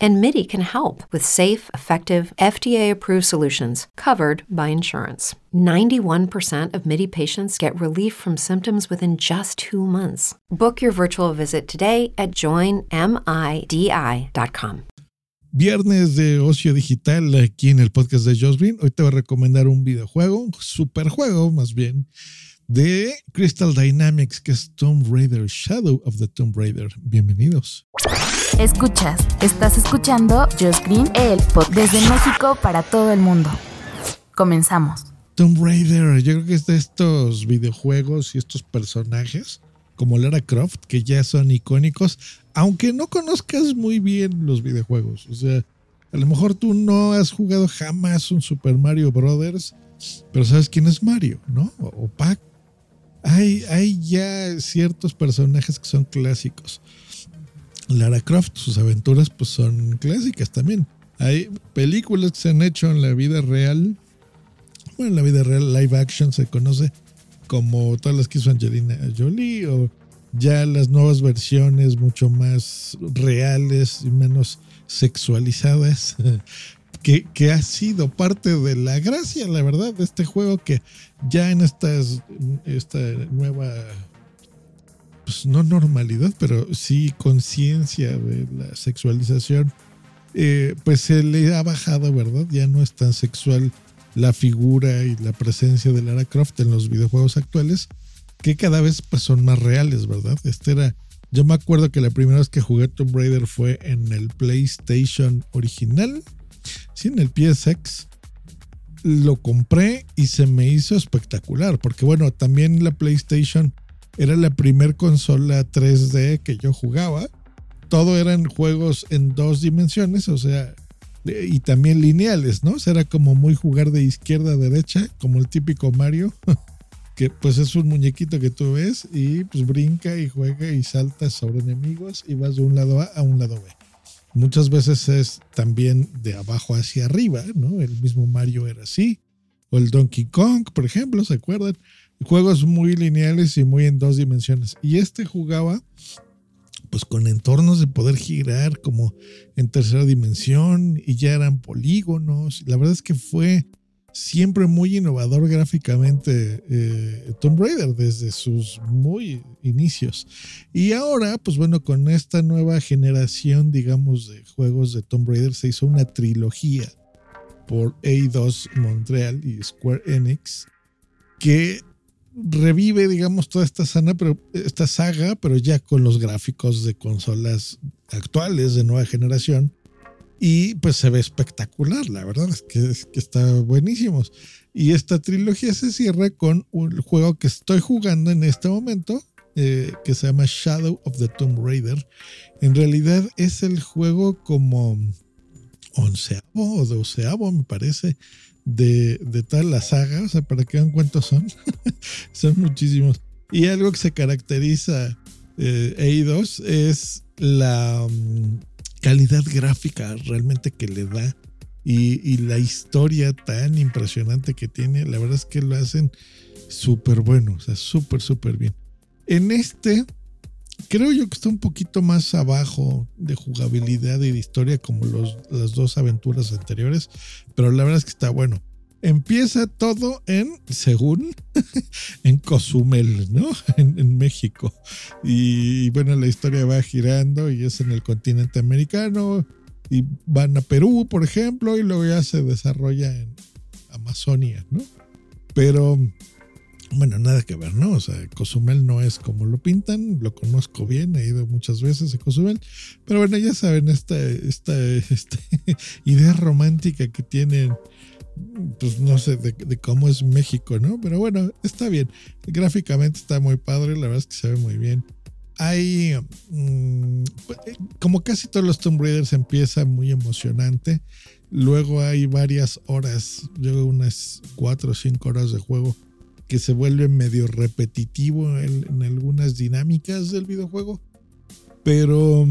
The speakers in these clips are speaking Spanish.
And MIDI can help with safe, effective, FDA approved solutions covered by insurance. 91% of MIDI patients get relief from symptoms within just two months. Book your virtual visit today at joinmidi.com. Viernes de ocio digital aquí en el podcast de Josh Green. Hoy te voy a recomendar un videojuego, superjuego más bien, de Crystal Dynamics, que es Tomb Raider, Shadow of the Tomb Raider. Bienvenidos. Escuchas, estás escuchando Josh Green, el podcast desde México para todo el mundo. Comenzamos. Tomb Raider, yo creo que es de estos videojuegos y estos personajes como Lara Croft que ya son icónicos, aunque no conozcas muy bien los videojuegos. O sea, a lo mejor tú no has jugado jamás un Super Mario Brothers, pero sabes quién es Mario, ¿no? O Pac. Hay, hay ya ciertos personajes que son clásicos. Lara Croft, sus aventuras pues son clásicas también. Hay películas que se han hecho en la vida real. Bueno, en la vida real live action se conoce como todas las que hizo Angelina Jolie o ya las nuevas versiones mucho más reales y menos sexualizadas que, ha sido parte de la gracia, la verdad, de este juego que ya en estas, esta nueva, pues no normalidad, pero sí conciencia de la sexualización, eh, pues se le ha bajado, ¿verdad? Ya no es tan sexual la figura y la presencia de Lara Croft en los videojuegos actuales, que cada vez pues, son más reales, ¿verdad? Este era, yo me acuerdo que la primera vez que jugué Tomb Raider fue en el PlayStation original, sí, en el PSX. Lo compré y se me hizo espectacular, porque bueno, también la PlayStation era la primer consola 3D que yo jugaba. Todo eran juegos en dos dimensiones, o sea, y también lineales, ¿no? O sea, era como muy jugar de izquierda a derecha, como el típico Mario, que pues es un muñequito que tú ves y pues brinca y juega y salta sobre enemigos y vas de un lado A a un lado B. Muchas veces es también de abajo hacia arriba, ¿no? El mismo Mario era así. O el Donkey Kong, por ejemplo, ¿se acuerdan? Juegos muy lineales y muy en dos dimensiones. Y este jugaba pues con entornos de poder girar como en tercera dimensión y ya eran polígonos. La verdad es que fue siempre muy innovador gráficamente eh, Tomb Raider desde sus muy inicios. Y ahora, pues bueno, con esta nueva generación, digamos, de juegos de Tomb Raider se hizo una trilogía por A2 Montreal y Square Enix que revive, digamos, toda esta, sana, pero, esta saga, pero ya con los gráficos de consolas actuales de nueva generación. Y pues se ve espectacular, la verdad es que, es que está buenísimo. Y esta trilogía se cierra con un juego que estoy jugando en este momento, eh, que se llama Shadow of the Tomb Raider. En realidad es el juego como onceavo o doceavo, me parece, de, de toda la saga, o sea, para que vean cuántos son, son muchísimos. Y algo que se caracteriza eh, EI2 es la um, calidad gráfica realmente que le da y, la historia tan impresionante que tiene. La verdad es que lo hacen súper bueno, o sea, súper, súper bien. En este, creo yo que está un poquito más abajo de jugabilidad y de historia como los, las dos aventuras anteriores, pero la verdad es que está bueno. Empieza todo en, según, en Cozumel, ¿no? En, México. Y bueno, la historia va girando y es en el continente americano. Y van a Perú, por ejemplo, y luego ya se desarrolla en Amazonia, ¿no? Pero bueno, nada que ver, ¿no? O sea, Cozumel no es como lo pintan, lo conozco bien, he ido muchas veces a Cozumel, pero bueno, ya saben, esta, esta, esta idea romántica que tienen, pues no sé, de, de, cómo es México, ¿no? Pero bueno, está bien, gráficamente está muy padre, la verdad es que se ve muy bien. Hay, mmm, como casi todos los Tomb Raiders empieza muy emocionante, luego hay varias horas, yo unas cuatro o cinco horas de juego que se vuelve medio repetitivo en, en, algunas dinámicas del videojuego. Pero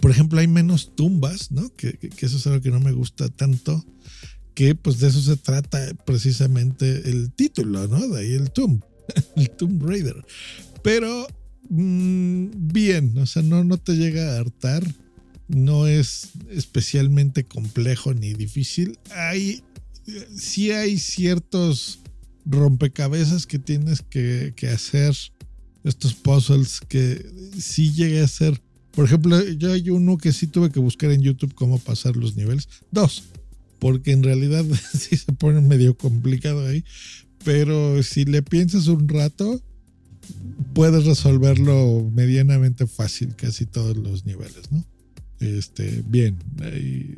por ejemplo, hay menos tumbas, ¿no? Que, eso es algo que no me gusta tanto, que pues de eso se trata precisamente el título, ¿no? De ahí el Tomb, el Tomb Raider. Pero mm, bien, o sea, no, no te llega a hartar, no es especialmente complejo ni difícil. Hay, sí hay ciertos rompecabezas que tienes que, que hacer, estos puzzles que sí llegué a ser por ejemplo, yo hay uno que sí tuve que buscar en YouTube cómo pasar los niveles. Dos, porque en realidad sí se pone medio complicado ahí. Pero si le piensas un rato, puedes resolverlo medianamente fácil casi todos los niveles, ¿no? Este, bien, eh,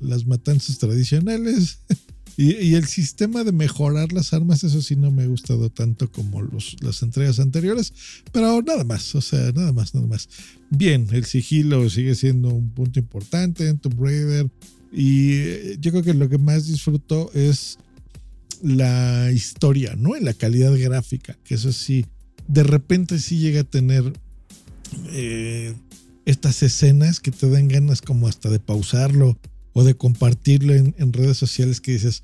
las matanzas tradicionales Y, el sistema de mejorar las armas, eso sí no me ha gustado tanto como los, las entregas anteriores, pero nada más, o sea, nada más, nada más. Bien, el sigilo sigue siendo un punto importante en Tomb Raider y eh, yo creo que lo que más disfruto es la historia, ¿no? Y la calidad gráfica, que eso sí, de repente sí llega a tener eh, estas escenas que te dan ganas como hasta de pausarlo o de compartirlo en, redes sociales que dices,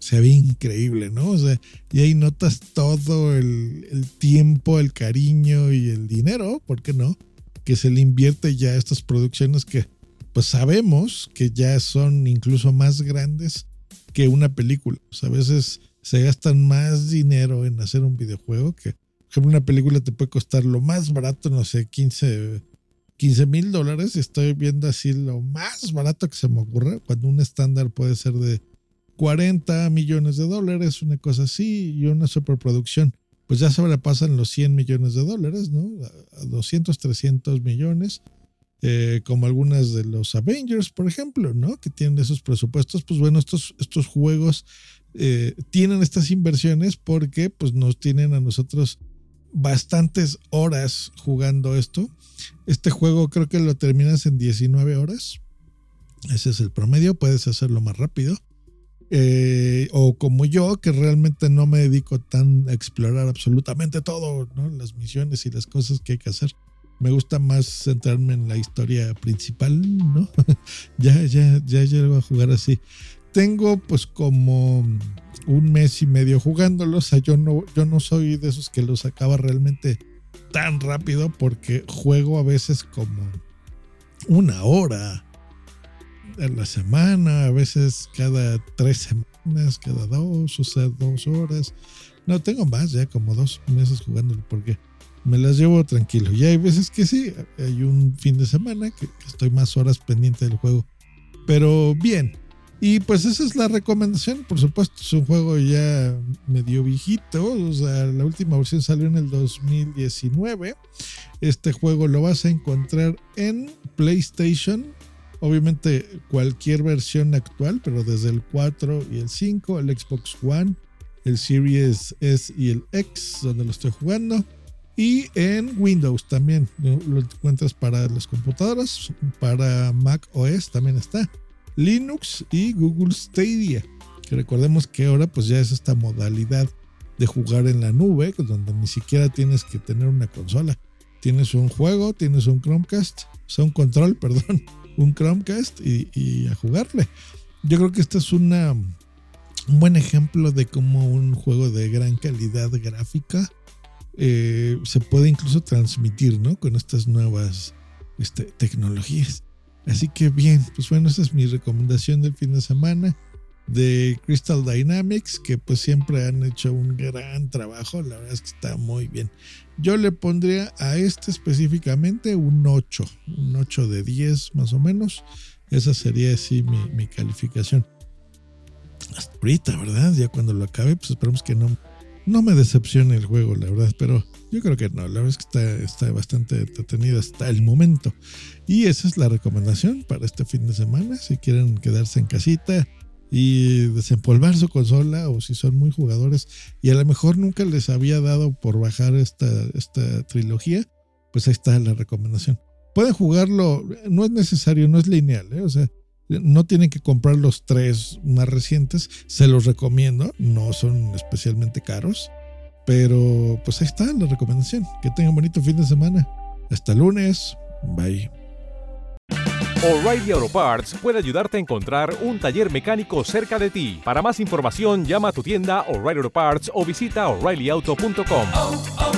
se ve increíble, ¿no? O sea, y ahí notas todo el, tiempo, el cariño y el dinero, ¿por qué no? Que se le invierte ya a estas producciones que pues sabemos que ya son incluso más grandes que una película. O sea, a veces se gastan más dinero en hacer un videojuego que, por ejemplo, una película te puede costar lo más barato, no sé, 15, 15 mil dólares. Estoy viendo así lo más barato que se me ocurre, cuando un estándar puede ser de 40 millones de dólares, una cosa así, y una superproducción. Pues ya sobrepasan los 100 millones de dólares, ¿no? A 200, 300 millones. Eh, como algunas de los Avengers, por ejemplo, ¿no? Que tienen esos presupuestos. Pues bueno, estos, estos juegos eh, tienen estas inversiones porque pues nos tienen a nosotros bastantes horas jugando esto. Este juego creo que lo terminas en 19 horas. Ese es el promedio, puedes hacerlo más rápido. Eh, o como yo, que realmente no me dedico tan a explorar absolutamente todo, las misiones y las cosas que hay que hacer. Me gusta más centrarme en la historia principal, ¿no? ya, ya, ya llego a jugar así tengo pues como un mes y medio jugándolo. O sea, yo no, yo no soy de esos que los acaba realmente tan rápido porque juego a veces como una hora en la semana, a veces cada tres semanas, cada dos, o sea, dos horas. No, tengo más ya, como dos meses jugándolo porque me las llevo tranquilo. Y hay veces que sí, hay un fin de semana que estoy más horas pendiente del juego. Pero bien, y pues esa es la recomendación, por supuesto, es un juego ya medio viejito, o sea, la última versión salió en el 2019. Este juego lo vas a encontrar en PlayStation, obviamente cualquier versión actual, pero desde el 4 y el 5, el Xbox One, el Series S y el X, donde lo estoy jugando. Y en Windows también lo encuentras para las computadoras, para Mac OS también está. Linux y Google Stadia. Que recordemos que ahora pues ya es esta modalidad de jugar en la nube, donde ni siquiera tienes que tener una consola. Tienes un juego, tienes un Chromecast, o sea, un control, perdón, un Chromecast y, a jugarle. Yo creo que este es una, un buen ejemplo de cómo un juego de gran calidad gráfica eh, se puede incluso transmitir, ¿no? Con estas nuevas este, tecnologías. Así que bien, pues bueno, esa es mi recomendación del fin de semana de Crystal Dynamics, que pues siempre han hecho un gran trabajo, la verdad es que está muy bien. Yo le pondría a este específicamente un 8, un 8 de 10 más o menos. Esa sería así mi, mi calificación. Hasta ahorita, ¿verdad? Ya cuando lo acabe, pues esperemos que no, no me decepcione el juego, la verdad, pero yo creo que no, la verdad es que está, está bastante entretenido hasta el momento. Y esa es la recomendación para este fin de semana, si quieren quedarse en casita y desempolvar su consola o si son muy jugadores y a lo mejor nunca les había dado por bajar esta, esta trilogía, pues ahí está la recomendación. Pueden jugarlo, no es necesario, no es lineal, ¿eh? o sea, no tienen que comprar los tres más recientes, se los recomiendo, no son especialmente caros, pero pues ahí está la recomendación. Que tengan bonito fin de semana. Hasta lunes, bye. O'Reilly Auto Parts puede ayudarte a encontrar un taller mecánico cerca de ti. Para más información, llama a tu tienda O'Reilly Auto Parts o visita oreillyauto.com. oh, oh,